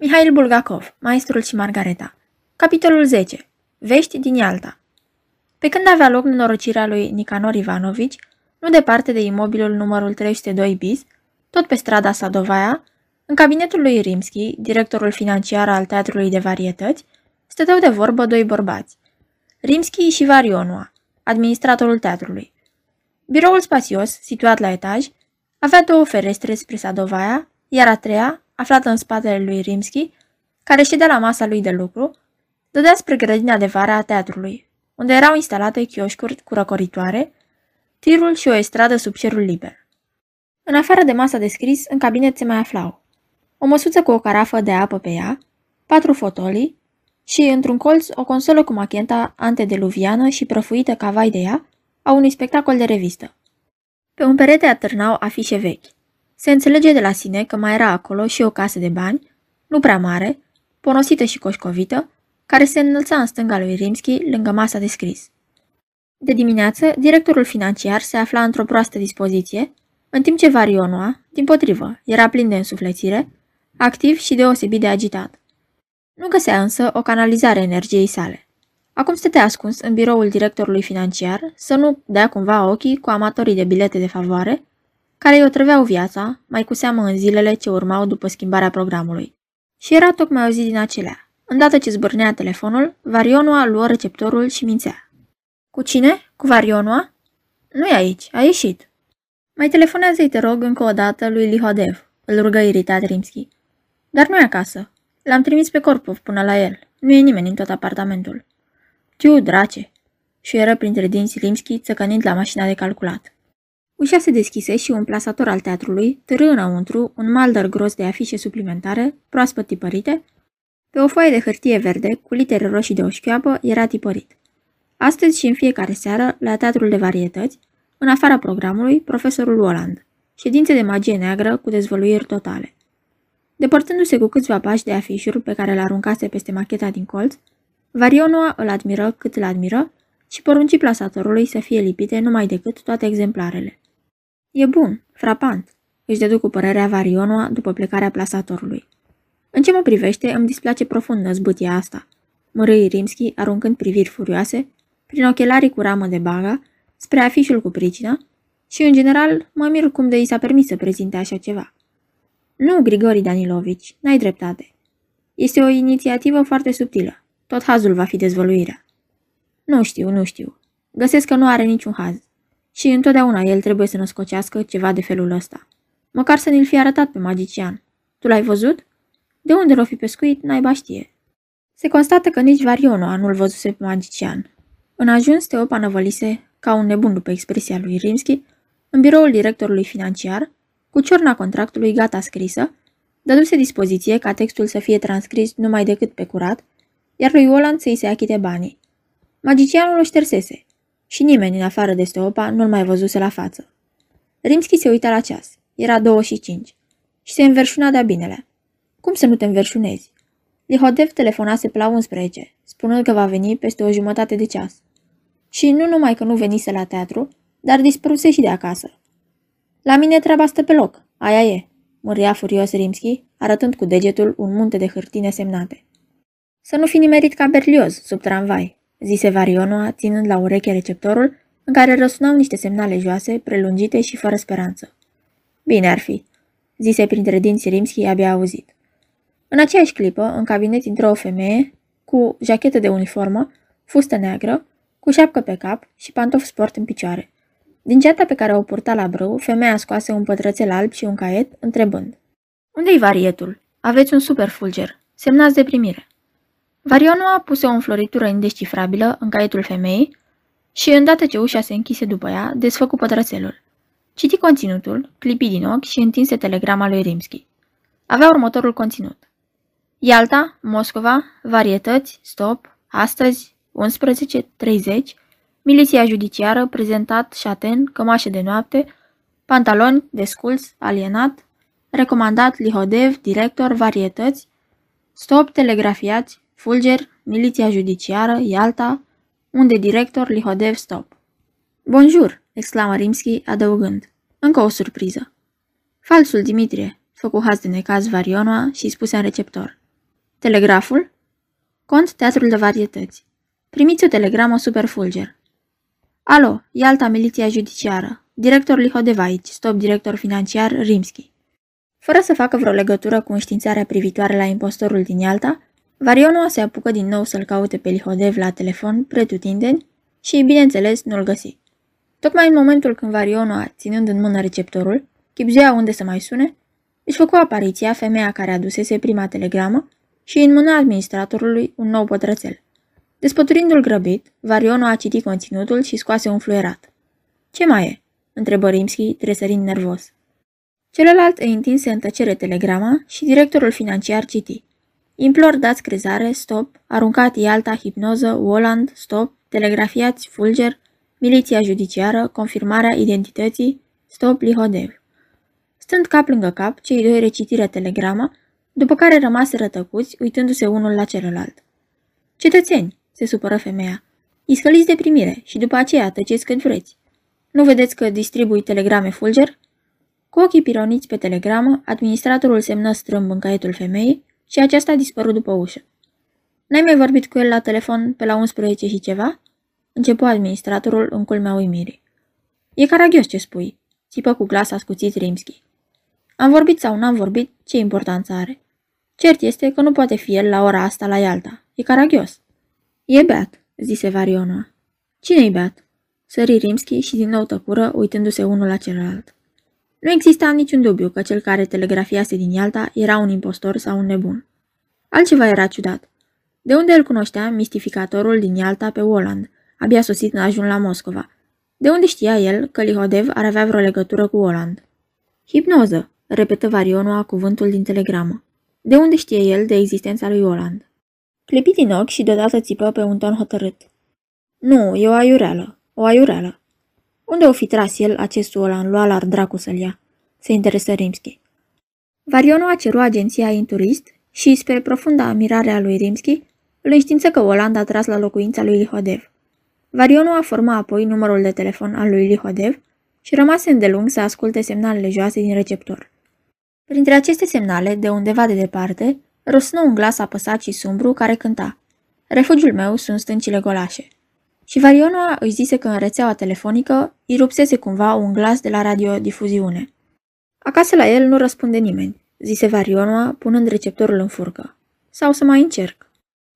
Mihail Bulgakov, Maestrul și Margareta Capitolul 10. Vești din Ialta Pe când avea loc nenorocirea lui Nicanor Ivanovici, nu departe de imobilul numărul 302 bis, tot pe strada Sadovaia, în cabinetul lui Rimski, directorul financiar al Teatrului de Varietăți, stăteau de vorbă doi bărbați, Rimski și Varionua, administratorul teatrului. Biroul spațios, situat la etaj, avea două ferestre spre Sadovaia, iar a treia, aflată în spatele lui Rimski, care ședea la masa lui de lucru, dădea spre grădina de vară a teatrului, unde erau instalate chioșcuri cu răcoritoare, tirul și o estradă sub cerul liber. În afară de masa de scris, în cabinet se mai aflau o măsuță cu o carafă de apă pe ea, patru fotolii și, într-un colț, o consolă cu machenta antediluviană și prăfuită ca vai de ea a unui spectacol de revistă. Pe un perete atârnau afișe vechi. Se înțelege de la sine că mai era acolo și o casă de bani, nu prea mare, ponosită și coșcovită, care se înălța în stânga lui Rimski, lângă masa de scris. De dimineață, directorul financiar se afla într-o proastă dispoziție, în timp ce Varionoa, din potrivă, era plin de însuflețire, activ și deosebit de agitat. Nu găsea însă o canalizare energiei sale. Acum stătea ascuns în biroul directorului financiar să nu dea cumva ochii cu amatorii de bilete de favoare, care îi otrăveau viața, mai cu seamă în zilele ce urmau după schimbarea programului. Și era tocmai o zi din acelea. Îndată ce zbârnea telefonul, Varionua luă receptorul și mințea. Cu cine? Cu Varionua? Nu e aici, a ieșit. Mai telefonează-i, te rog, încă o dată lui Lihodev, îl rugă iritat Rimski. Dar nu e acasă. L-am trimis pe Corpov până la el. Nu e nimeni în tot apartamentul. Tiu, drace! Și era printre dinți Rimski, țăcănind la mașina de calculat. Ușa se deschise și un plasator al teatrului târâ înăuntru un maldăr gros de afișe suplimentare, proaspăt tipărite. Pe o foaie de hârtie verde, cu litere roșii de o șchioapă, era tipărit. Astăzi și în fiecare seară, la teatrul de varietăți, în afara programului, profesorul Oland. Ședințe de magie neagră cu dezvăluiri totale. Depărtându-se cu câțiva pași de afișuri pe care le aruncase peste macheta din colț, Varionoa îl admiră cât îl admiră și porunci plasatorului să fie lipite numai decât toate exemplarele. E bun, frapant, își dedu cu părerea Varionoa după plecarea plasatorului. În ce mă privește, îmi displace profund năzbâtia asta, mărâi Rimski, aruncând priviri furioase, prin ochelarii cu ramă de baga, spre afișul cu pricina și, în general, mă mir cum de i s-a permis să prezinte așa ceva. Nu, Grigori Danilovici, n-ai dreptate. Este o inițiativă foarte subtilă. Tot hazul va fi dezvăluirea. Nu știu, nu știu. Găsesc că nu are niciun haz. Și întotdeauna el trebuie să născocească ceva de felul ăsta. Măcar să ne-l fi arătat pe magician. Tu l-ai văzut? De unde l-o fi pescuit, naiba știe. Se constată că nici Variono nu-l văzuse pe magician. În ajuns, Teopa năvălise, ca un nebun după expresia lui Rimski, în biroul directorului financiar, cu ciorna contractului gata scrisă, dăduse dispoziție ca textul să fie transcris numai decât pe curat, iar lui Oland să-i se achite banii. Magicianul o ștersese și nimeni în afară de Steopa nu-l mai văzuse la față. Rimski se uita la ceas. Era două și cinci. Și se înverșuna de-a binele. Cum să nu te înverșunezi? Lihodev telefonase pe la 11, spunând că va veni peste o jumătate de ceas. Și nu numai că nu venise la teatru, dar dispăruse și de acasă. La mine treaba stă pe loc, aia e, măria furios Rimski, arătând cu degetul un munte de hârtine semnate. Să nu fi nimerit ca Berlioz sub tramvai, zise Varionoa, ținând la ureche receptorul, în care răsunau niște semnale joase, prelungite și fără speranță. Bine ar fi, zise printre dinți Rimski abia auzit. În aceeași clipă, în cabinet intră o femeie, cu jachetă de uniformă, fustă neagră, cu șapcă pe cap și pantofi sport în picioare. Din geanta pe care o purta la brâu, femeia scoase un pătrățel alb și un caiet, întrebând. Unde-i varietul? Aveți un super fulger. Semnați de primire. Varionua puse o înfloritură indescifrabilă în caietul femeii și, îndată ce ușa se închise după ea, desfăcu pătrățelul. Citi conținutul, clipi din ochi și întinse telegrama lui Rimski. Avea următorul conținut. Ialta, Moscova, varietăți, stop, astăzi, 11.30, miliția judiciară, prezentat, șaten, cămașă de noapte, pantaloni, desculț, alienat, recomandat, lihodev, director, varietăți, stop, telegrafiați, fulger, miliția judiciară, Ialta, unde director, lihodev, stop. Bonjour, exclamă Rimski, adăugând. Încă o surpriză. Falsul Dimitrie, făcu haz de necaz Varionoa și spuse în receptor. Telegraful? Cont Teatrul de Varietăți. Primiți o telegramă super fulger. Alo, e alta miliția judiciară. Director Lihodevaici, stop director financiar Rimski. Fără să facă vreo legătură cu înștiințarea privitoare la impostorul din Ialta, Varionua se apucă din nou să-l caute pe Lihodev la telefon, pretutindeni, și, bineînțeles, nu-l găsi. Tocmai în momentul când Varionua, ținând în mână receptorul, chipzuia unde să mai sune, își făcu apariția femeia care adusese prima telegramă și în mâna administratorului un nou pătrățel. Despăturindu-l grăbit, Varionua a citit conținutul și scoase un fluierat. Ce mai e?" întrebă Rimski, tresărind nervos. Celălalt îi întinse în tăcere telegrama și directorul financiar citi. Implor dați crezare, stop, aruncat Ialta, hipnoză, Walland, stop, telegrafiați Fulger, miliția judiciară, confirmarea identității, stop, Lihodev. Stând cap lângă cap, cei doi recitiră telegrama, după care rămase rătăcuți, uitându-se unul la celălalt. Cetățeni, se supără femeia, iscăliți de primire și după aceea tăceți cât vreți. Nu vedeți că distribui telegrame Fulger? Cu ochii pironiți pe telegramă, administratorul semnă strâmb în caietul femeii și aceasta a dispărut după ușă. N-ai mai vorbit cu el la telefon pe la 11 și ceva? Începu administratorul în culmea uimirii. E caragios ce spui, țipă cu glas ascuțit Rimski. Am vorbit sau n-am vorbit, ce importanță are? Cert este că nu poate fi el la ora asta la Ialta. E caragios. E beat, zise Varionua. Cine-i beat? Sări Rimski și din nou tăcură, uitându-se unul la celălalt. Nu exista niciun dubiu că cel care telegrafiase din Ialta era un impostor sau un nebun. Altceva era ciudat. De unde îl cunoștea mistificatorul din Ialta pe Oland, abia sosit în ajun la Moscova? De unde știa el că Lihodev ar avea vreo legătură cu Oland? Hipnoză, repetă Varionua cuvântul din telegramă. De unde știe el de existența lui Oland? Clipi din ochi și deodată țipă pe un ton hotărât. Nu, e o aiureală, o aiureală. Unde o fi tras el acest Oland, lua la dracu să-l ia? Se interesă Rimski. Varionul a cerut agenția Inturist și, spre profunda amirare a lui Rimski, îl înștiință că Oland a tras la locuința lui Lihodev. Varionul a format apoi numărul de telefon al lui Lihodev și rămase îndelung să asculte semnalele joase din receptor. Printre aceste semnale, de undeva de departe, rosnă un glas apăsat și sumbru care cânta. Refugiul meu sunt stâncile golașe. Și Varionoa își zise că în rețeaua telefonică îi rupsese cumva un glas de la radiodifuziune. Acasă la el nu răspunde nimeni, zise Varionoa, punând receptorul în furcă. Sau să mai încerc.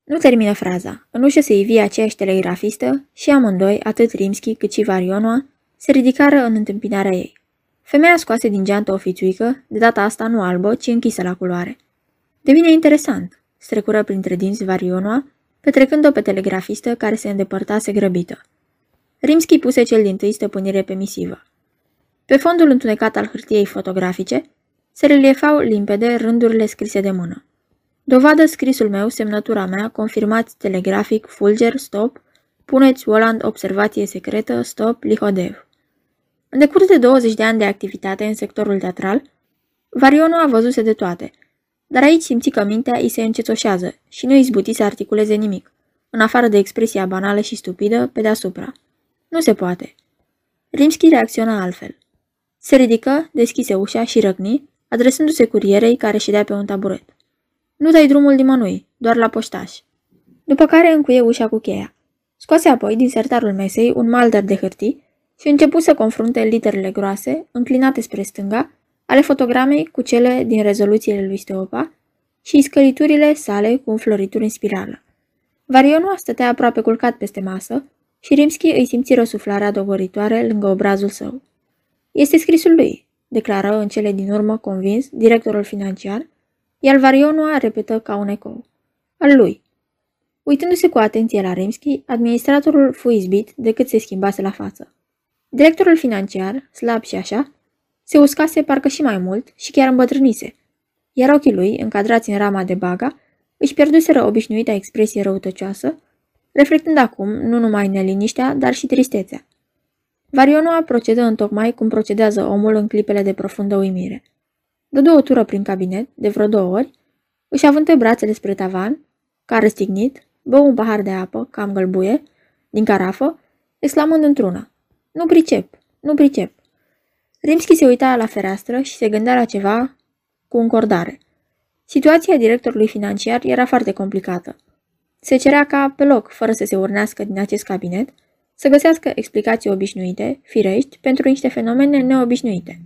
Nu termină fraza. În ușă se ivi aceeași telegrafistă și amândoi, atât Rimski cât și Varionoa, se ridicară în întâmpinarea ei. Femeia scoase din geantă o fițuică, de data asta nu albă, ci închisă la culoare. Devine interesant, strecură printre dinți Varionoa, petrecând-o pe telegrafistă care se îndepărtase grăbită. Rimski puse cel din tâi stăpânire pe misivă. Pe fondul întunecat al hârtiei fotografice, se reliefau limpede rândurile scrise de mână. Dovadă scrisul meu, semnătura mea, confirmați telegrafic, fulger, stop, puneți Oland observație secretă, stop, Lihodev. În decurs de 20 de ani de activitate în sectorul teatral, Varionu a văzuse de toate, dar aici simți că mintea îi se încetoșează și nu izbuti să articuleze nimic, în afară de expresia banală și stupidă pe deasupra. Nu se poate. Rimski reacționa altfel. Se ridică, deschise ușa și răgni, adresându-se curierei care ședea pe un taburet. Nu dai drumul nimănui, doar la poștaș. După care încuie ușa cu cheia. Scoase apoi din sertarul mesei un malder de hârtii și începu să confrunte literele groase, înclinate spre stânga, ale fotogramei cu cele din rezoluțiile lui Steopa și scăliturile sale cu înflorituri în spirală. Varionul stătea aproape culcat peste masă și Rimski îi simți răsuflarea dogoritoare lângă obrazul său. Este scrisul lui, declară în cele din urmă convins directorul financiar, iar Varionua repetă ca un ecou. Al lui. Uitându-se cu atenție la Rimski, administratorul fu izbit decât se schimbase la față. Directorul financiar, slab și așa, se uscase parcă și mai mult și chiar îmbătrânise, iar ochii lui, încadrați în rama de baga, își pierduseră obișnuita expresie răutăcioasă, reflectând acum nu numai neliniștea, dar și tristețea. Varionua procedă întocmai cum procedează omul în clipele de profundă uimire. Dădu o tură prin cabinet, de vreo două ori, își avântă brațele spre tavan, care stignit, bă un pahar de apă, cam gălbuie, din carafă, exclamând într-una. Nu pricep, nu pricep. Rimski se uita la fereastră și se gândea la ceva cu încordare. Situația directorului financiar era foarte complicată. Se cerea ca, pe loc, fără să se urnească din acest cabinet, să găsească explicații obișnuite, firești, pentru niște fenomene neobișnuite.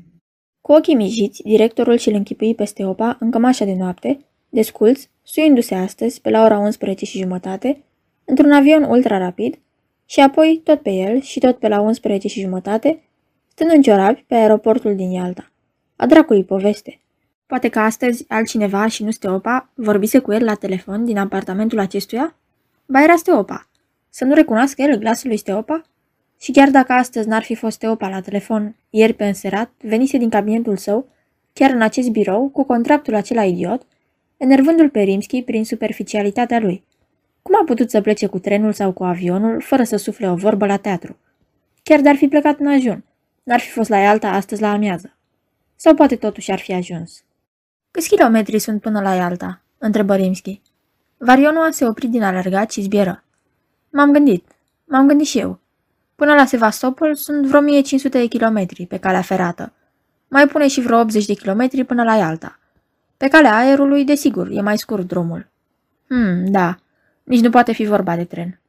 Cu ochii mijiți, directorul și-l închipui peste opa în cămașa de noapte, desculț, suindu-se astăzi, pe la ora 11 și jumătate, într-un avion ultra-rapid, și apoi tot pe el și tot pe la 11 și jumătate, stând în ciorapi pe aeroportul din Ialta. A dracului poveste. Poate că astăzi altcineva și nu Steopa vorbise cu el la telefon din apartamentul acestuia? Ba era Steopa. Să nu recunoască el glasul lui Steopa? Și chiar dacă astăzi n-ar fi fost Steopa la telefon, ieri pe înserat, venise din cabinetul său, chiar în acest birou, cu contractul acela idiot, enervându-l pe Rimski prin superficialitatea lui. Cum a putut să plece cu trenul sau cu avionul, fără să sufle o vorbă la teatru? Chiar dar fi plecat în ajun. N-ar fi fost la alta astăzi la amiază. Sau poate totuși ar fi ajuns. Câți kilometri sunt până la Ialta? întrebă Rimski. Varionua se opri din alergat și zbieră. M-am gândit. M-am gândit și eu. Până la Sevastopol sunt vreo 1500 de kilometri pe calea ferată. Mai pune și vreo 80 de kilometri până la Ialta. Pe calea aerului, desigur, e mai scurt drumul. Hmm, da. Nici nu poate fi vorba de tren.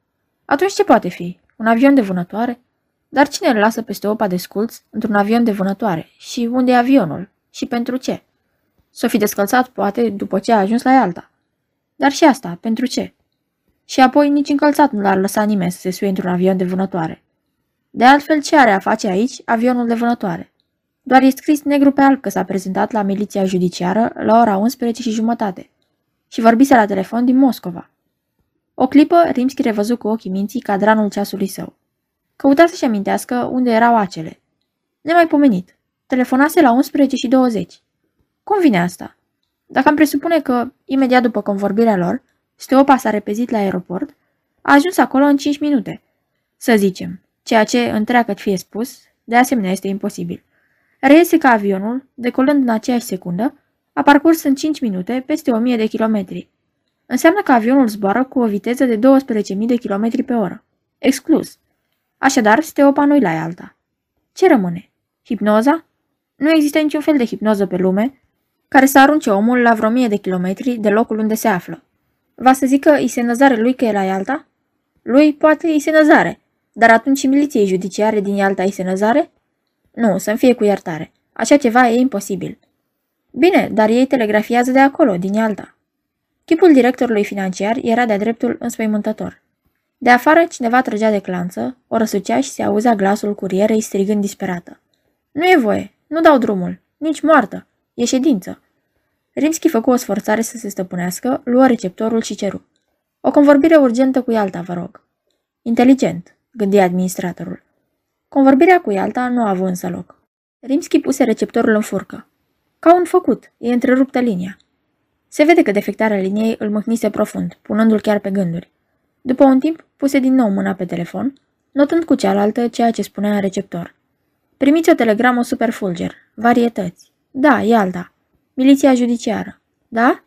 Atunci ce poate fi? Un avion de vânătoare? Dar cine îl lasă peste opa de sculț într-un avion de vânătoare? Și unde e avionul? Și pentru ce? S-o fi descălțat, poate, după ce a ajuns la alta. Dar și asta, pentru ce? Și apoi nici încălțat nu l-ar lăsa nimeni să se suie într-un avion de vânătoare. De altfel, ce are a face aici avionul de vânătoare? Doar e scris negru pe alb că s-a prezentat la miliția judiciară la ora 11 și jumătate și vorbise la telefon din Moscova. O clipă, Rimski revăzu cu ochii minții cadranul ceasului său. Căuta să-și amintească unde erau acele. Nemaipomenit. Telefonase la 11 și 20. Cum vine asta? Dacă am presupune că, imediat după convorbirea lor, Steopa s-a repezit la aeroport, a ajuns acolo în 5 minute. Să zicem, ceea ce, întreagăt fie spus, de asemenea este imposibil. Reiese că avionul, decolând în aceeași secundă, a parcurs în 5 minute peste 1000 de kilometri. Înseamnă că avionul zboară cu o viteză de 12.000 de km pe oră. Exclus. Așadar, Steopa nu-i la alta. Ce rămâne? Hipnoza? Nu există niciun fel de hipnoză pe lume care să arunce omul la vreo mie de kilometri de locul unde se află. Va să zică îi se năzare lui că e la Ialta? Lui poate îi se năzare, dar atunci și miliției judiciare din Ialta îi se năzare? Nu, să-mi fie cu iertare. Așa ceva e imposibil. Bine, dar ei telegrafiază de acolo, din Ialta. Chipul directorului financiar era de-a dreptul înspăimântător. De afară, cineva trăgea de clanță, o răsucea și se auzea glasul curierei strigând disperată. Nu e voie, nu dau drumul, nici moartă, e ședință. Rimski făcu o sforțare să se stăpânească, luă receptorul și ceru. O convorbire urgentă cu Ialta, vă rog. Inteligent, gândi administratorul. Convorbirea cu Ialta nu a avut însă loc. Rimski puse receptorul în furcă. Ca un făcut, e întreruptă linia. Se vede că defectarea liniei îl mâhnise profund, punându-l chiar pe gânduri. După un timp, puse din nou mâna pe telefon, notând cu cealaltă ceea ce spunea în receptor. Primiți o telegramă super fulger. Varietăți. Da, e alta. Miliția judiciară. Da?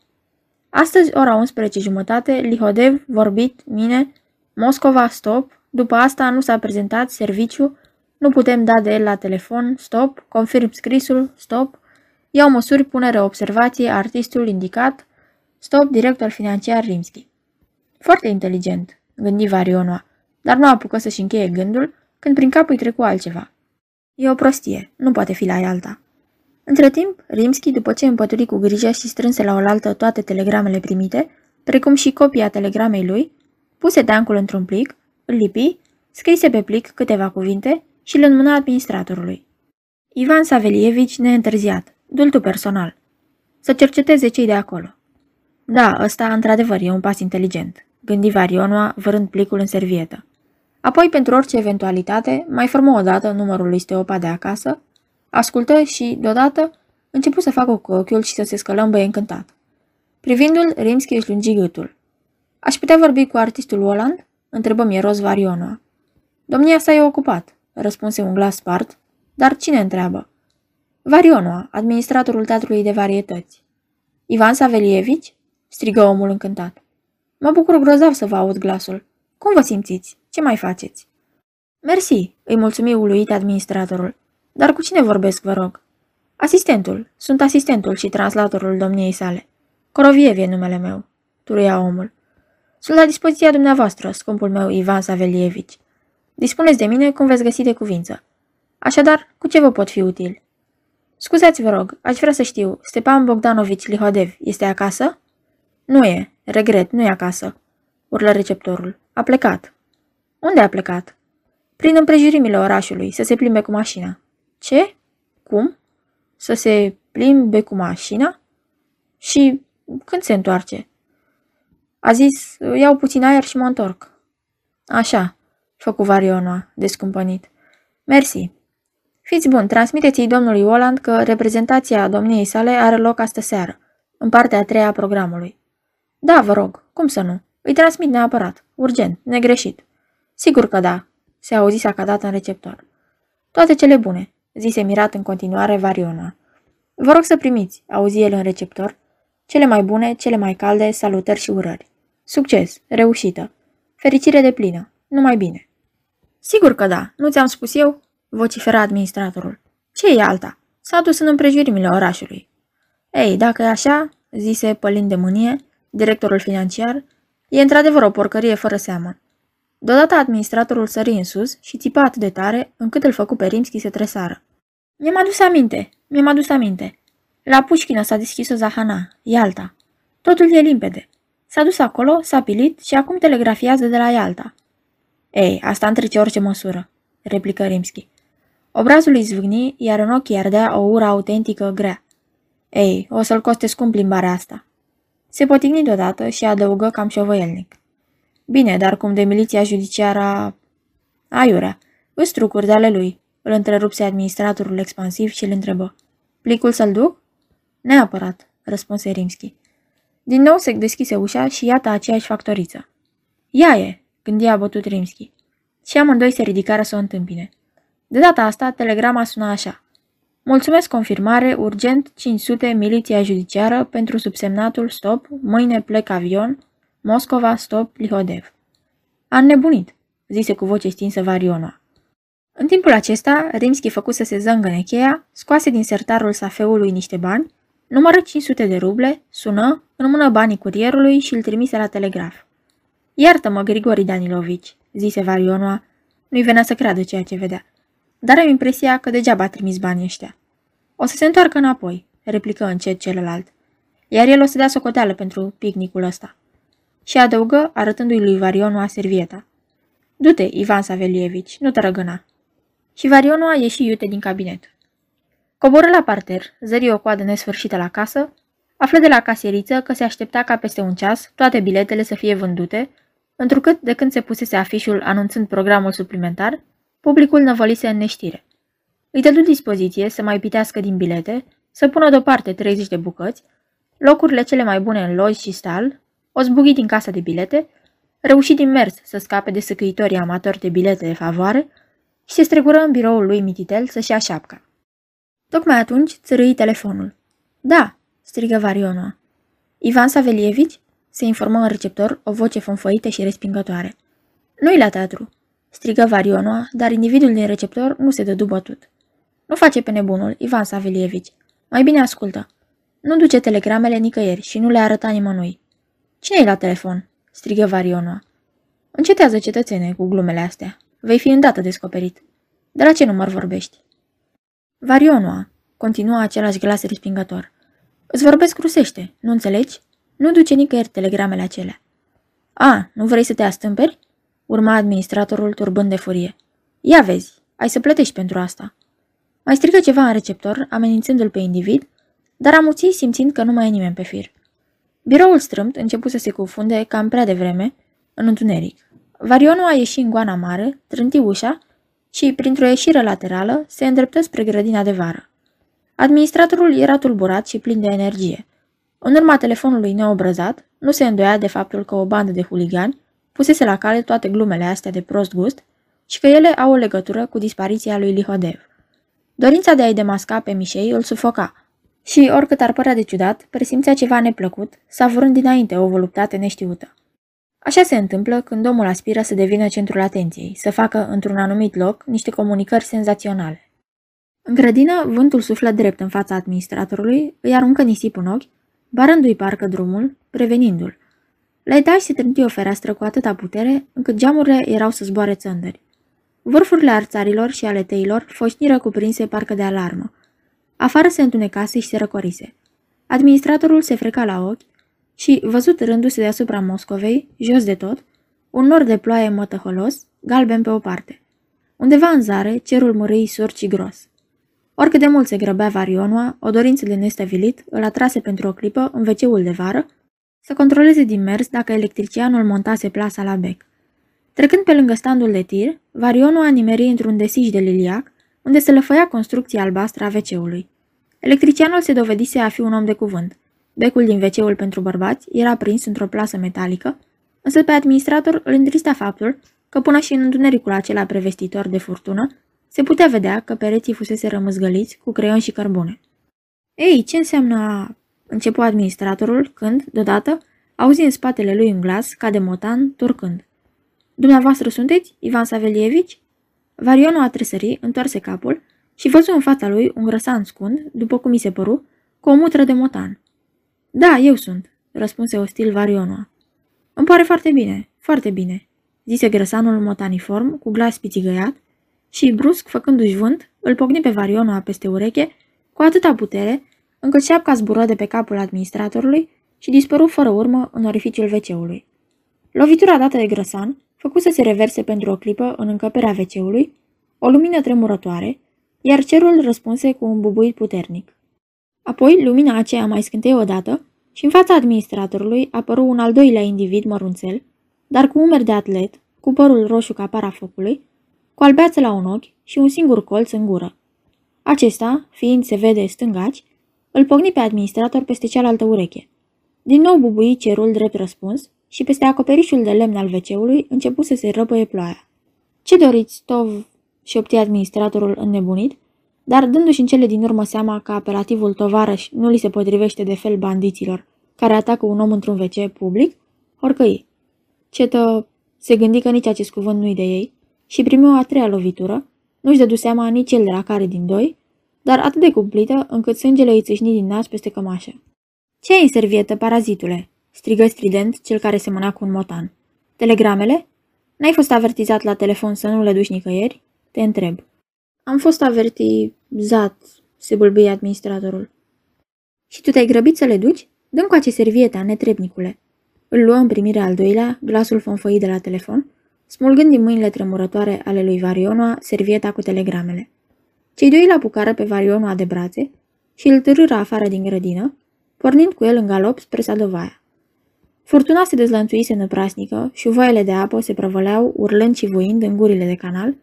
Astăzi, ora 11 jumătate, Lihodev, vorbit, mine, Moscova, stop, după asta nu s-a prezentat, serviciu, nu putem da de el la telefon, stop, confirm scrisul, stop, iau măsuri, punere observație, artistul indicat, stop, director financiar Rimski. Foarte inteligent, gândi Varionua, dar nu apucă să-și încheie gândul când prin cap îi trecu altceva. E o prostie, nu poate fi la alta. Între timp, Rimski, după ce împături cu grijă și strânse la oaltă toate telegramele primite, precum și copia telegramei lui, puse deancul într-un plic, îl lipi, scrise pe plic câteva cuvinte și îl înmâna administratorului. Ivan Savelievici neîntârziat, dultul personal. Să cerceteze cei de acolo. Da, ăsta într-adevăr e un pas inteligent, gândi Varionua, vărând plicul în servietă. Apoi, pentru orice eventualitate, mai formă o dată numărul lui Steopa de acasă, ascultă și, deodată, început să facă cu ochiul și să se scălămbăie încântat. Privindu-l, Rimski își lungi gâtul. Aș putea vorbi cu artistul Oland? întrebă Mieros Varionua. Domnia sa e ocupat, răspunse un glas spart, dar cine întreabă? Varionua, administratorul teatrului de varietăți. Ivan Savelievici? strigă omul încântat. Mă bucur grozav să vă aud glasul. Cum vă simțiți? Ce mai faceți? Mersi, îi mulțumi uluit administratorul. Dar cu cine vorbesc, vă rog? Asistentul. Sunt asistentul și translatorul domniei sale. Coroviev e numele meu, turuia omul. Sunt la dispoziția dumneavoastră, scumpul meu Ivan Savelievici. Dispuneți de mine cum veți găsi de cuvință. Așadar, cu ce vă pot fi util? Scuzați, vă rog, aș vrea să știu, Stepan Bogdanovici Lihodev este acasă? Nu e, regret, nu e acasă, urlă receptorul. A plecat. Unde a plecat? Prin împrejurimile orașului, să se plimbe cu mașina. Ce? Cum? Să se plimbe cu mașina? Și când se întoarce? A zis, iau puțin aer și mă întorc. Așa, făcu Varionoa, descumpănit. Mersi. Fiți bun, transmiteți-i domnului Oland că reprezentația domniei sale are loc astă seară, în partea a treia a programului. Da, vă rog, cum să nu? Îi transmit neapărat, urgent, negreșit. Sigur că da, se auzi sacadat în receptor. Toate cele bune, zise mirat în continuare Variona. Vă rog să primiți, auzi el în receptor, cele mai bune, cele mai calde salutări și urări. Succes, reușită, fericire de plină, numai bine. Sigur că da, nu ți-am spus eu? vocifera administratorul. Ce e alta? S-a dus în împrejurimile orașului. Ei, dacă e așa, zise pălind de mânie, directorul financiar, e într-adevăr o porcărie fără seamă. Deodată administratorul sări în sus și țipa atât de tare încât îl făcu pe Rimski să tresară. Mi-am adus aminte, mi-am adus aminte. La Pușchină s-a deschis o zahana, Ialta. Totul e limpede. S-a dus acolo, s-a pilit și acum telegrafiază de la Ialta. Ei, asta întrece orice măsură, replică Rimski. Obrazul îi zvâgni, iar în ochii ardea o ură autentică grea. Ei, o să-l coste scump plimbarea asta. Se potigni deodată și adăugă cam șovăielnic. Bine, dar cum de miliția judiciară... Aiurea, îți trucuri de ale lui, îl întrerupse administratorul expansiv și îl întrebă. Plicul să-l duc? Neapărat, răspunse Rimski. Din nou se deschise ușa și iată aceeași factoriță. Ea e, gândea bătut Rimski. Și amândoi se ridicară să o întâmpine. De data asta, telegrama suna așa. Mulțumesc confirmare, urgent 500 miliția judiciară pentru subsemnatul stop, mâine plec avion, Moscova stop Lihodev. A nebunit, zise cu voce stinsă Variona. În timpul acesta, Rimski făcu să se zângă cheia, scoase din sertarul safeului niște bani, numără 500 de ruble, sună, în mână banii curierului și îl trimise la telegraf. Iartă-mă, Grigori Danilovici, zise Varionoa. Nu-i venea să creadă ceea ce vedea. Dar am impresia că degeaba a trimis banii ăștia. O să se întoarcă înapoi, replică încet celălalt. Iar el o să dea socoteală pentru picnicul ăsta. Și adăugă, arătându-i lui Varionoa servieta. Du-te, Ivan Savelievici, nu te răgâna. Și Varionoa ieși iute din cabinet. Coboră la parter, zări o coadă nesfârșită la casă, află de la caseriță că se aștepta ca peste un ceas toate biletele să fie vândute, întrucât de când se pusese afișul anunțând programul suplimentar, publicul năvălise în neștire. Îi dădu dispoziție să mai pitească din bilete, să pună deoparte 30 de bucăți, locurile cele mai bune în loji și stal, o zbughi din casa de bilete, reuși din mers să scape de săcăitorii amatori de bilete de favoare și se strecură în biroul lui Mititel să-și ia șapca. Tocmai atunci țărâi telefonul. Da, strigă Varionoa. Ivan Savelievici? Se informă în receptor o voce fonfăită și respingătoare. Nu-i la teatru, strigă Varionoa, dar individul din receptor nu se dădu bătut. Nu face pe nebunul, Ivan Savelievici. Mai bine ascultă. Nu duce telegramele nicăieri și nu le arăta nimănui. Cine e la telefon?" strigă Varionoa. Încetează, cetățene, cu glumele astea. Vei fi îndată descoperit. De la ce număr vorbești?" Varionoa, continua același glas respingător. Îți vorbesc rusește, nu înțelegi? Nu duce nicăieri telegramele acelea. A, nu vrei să te astâmperi? Urma administratorul turbând de furie. Ia vezi, ai să plătești pentru asta. Mai strigă ceva în receptor, amenințându-l pe individ, dar amuții simțind că nu mai e nimeni pe fir. Biroul strâmt începu să se cufunde cam prea devreme, în întuneric. Varionul a ieșit în goana mare, trânti ușa și, printr-o ieșire laterală, se îndreptă spre grădina de vară. Administratorul era tulburat și plin de energie. În urma telefonului neobrăzat, nu se îndoia de faptul că o bandă de huligani pusese la cale toate glumele astea de prost gust și că ele au o legătură cu dispariția lui Lihodev. Dorința de a-i demasca pe Mișei îl sufoca și, oricât ar părea de ciudat, presimțea ceva neplăcut, savurând dinainte o voluptate neștiută. Așa se întâmplă când omul aspiră să devină centrul atenției, să facă într-un anumit loc niște comunicări senzaționale. În grădină, vântul suflă drept în fața administratorului, îi aruncă nisip în ochi barându-i parcă drumul, prevenindu-l. La etaj se trânti o fereastră cu atâta putere, încât geamurile erau să zboare țăndări. Vârfurile arțarilor și ale teilor foșniră cuprinse parcă de alarmă. Afară se întunecase și se răcorise. Administratorul se freca la ochi și, văzut rându-se deasupra Moscovei, jos de tot, un nor de ploaie mătăhălos, galben pe o parte. Undeva în zare, cerul mărâi surd și gros. Oricât de mult se grăbea Varionua, o dorință de nestabilit îl atrase pentru o clipă în veceul de vară să controleze din mers dacă electricianul montase plasa la bec. Trecând pe lângă standul de tir, Varionua nimeri într-un desiș de liliac, unde se lăfăia construcția albastră a veceului. Electricianul se dovedise a fi un om de cuvânt. Becul din veceul pentru bărbați era prins într-o plasă metalică, însă pe administrator îl întrista faptul că până și în întunericul acela prevestitor de furtună, se putea vedea că pereții fusese rămâzgăliți cu creion și cărbune. Ei, ce înseamnă Începu administratorul când, deodată, auzi în spatele lui un glas, ca de motan, turcând. Dumneavoastră sunteți, Ivan Savelievici? Varionul a tresări, întoarse capul și văzu în fața lui un grăsan scund, după cum mi se păru, cu o mutră de motan. Da, eu sunt, răspunse ostil Varionul. Îmi pare foarte bine, foarte bine, zise grăsanul motaniform cu glas pițigăiat și, brusc, făcându-și vânt, îl pocni pe Varionul peste ureche cu atâta putere încât șapca zbură de pe capul administratorului și dispăru fără urmă în orificiul wc Lovitura dată de grăsan făcu să se reverse pentru o clipă în încăperea wc o lumină tremurătoare, iar cerul răspunse cu un bubuit puternic. Apoi, lumina aceea mai scânteie odată și în fața administratorului apăru un al doilea individ mărunțel, dar cu umeri de atlet, cu părul roșu ca para focului, cu albeață la un ochi și un singur colț în gură. Acesta, fiind se vede stângaci, îl pocni pe administrator peste cealaltă ureche. Din nou bubui cerul drept răspuns și peste acoperișul de lemn al veceului începu să se răpăie ploaia. Ce doriți, Tov?" șopti administratorul înnebunit, dar dându-și în cele din urmă seama că apelativul tovarăș nu li se potrivește de fel bandiților care atacă un om într-un WC public, horcăi. Cetă se gândi că nici acest cuvânt nu-i de ei și primi o a treia lovitură, nu-și dădu seama nici el de la care din doi, dar atât de cumplită încât sângele îi țâșni din nas peste cămașă. Ce ai în servietă, parazitule?" strigă strident cel care semăna cu un motan. Telegramele? N-ai fost avertizat la telefon să nu le duci nicăieri? Te întreb. Am fost avertizat, se bâlbâie administratorul. Și tu te-ai grăbit să le duci? Dăm cu ace servieta, netrebnicule. Îl luă în primirea al doilea, glasul fonfăit de la telefon, smulgând din mâinile tremurătoare ale lui Varionoa servieta cu telegramele. Cei doi îl apucară pe varionul de brațe și îl târâră afară din grădină, pornind cu el în galop spre Sadovaia. Furtuna se dezlănțuise năprasnică și voile de apă se prăvăleau urlând și voind în gurile de canal,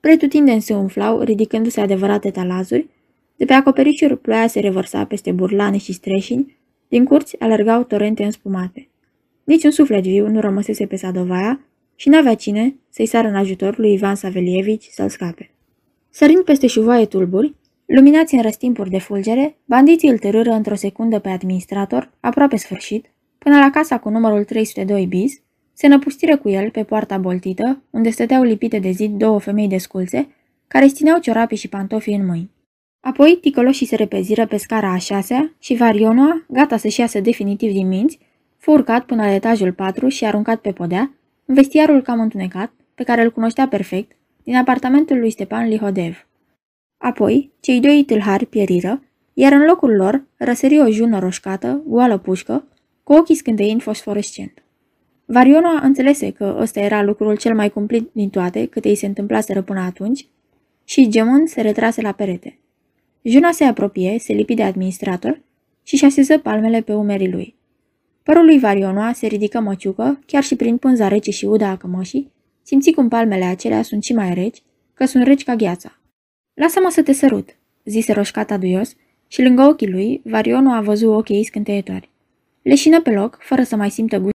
pretutindeni se umflau, ridicându-se adevărate talazuri, de pe acoperișuri ploaia se revărsa peste burlane și streșini, din curți alergau torente înspumate. Nici un suflet viu nu rămăsese pe Sadovaia și n-avea cine să-i sară în ajutor lui Ivan Savelievici să-l scape. Sărind peste șuvoaie tulburi, luminați în răstimpuri de fulgere, bandiții îl târâră într-o secundă pe administrator, aproape sfârșit, până la casa cu numărul 302 bis, se năpustiră cu el pe poarta boltită, unde stăteau lipite de zid două femei de sculțe, care țineau ciorapii și pantofii în mâini. Apoi ticăloșii se repeziră pe scara a șasea și Varionoa, gata să-și iasă definitiv din minți, fu urcat până la etajul 4 și aruncat pe podea, în vestiarul cam întunecat, pe care îl cunoștea perfect, din apartamentul lui Stepan Lihodev. Apoi, cei doi tâlhari pieriră, iar în locul lor răsări o jună roșcată, goală pușcă, cu ochii scânteind fosforescent. Variona înțelese că ăsta era lucrul cel mai cumplit din toate câte îi se întâmplaseră până atunci și gemând se retrase la perete. Juna se apropie, se lipi de administrator și și așeză palmele pe umerii lui. Părul lui Varionoa se ridică măciucă, chiar și prin pânza rece și uda a cămășii, Simți cum palmele acelea sunt și mai reci, că sunt reci ca gheața. Lasă-mă să te sărut, zise roșcata duios și lângă ochii lui, Varionul a văzut ochii ei scânteietoare. Leșină pe loc, fără să mai simtă gust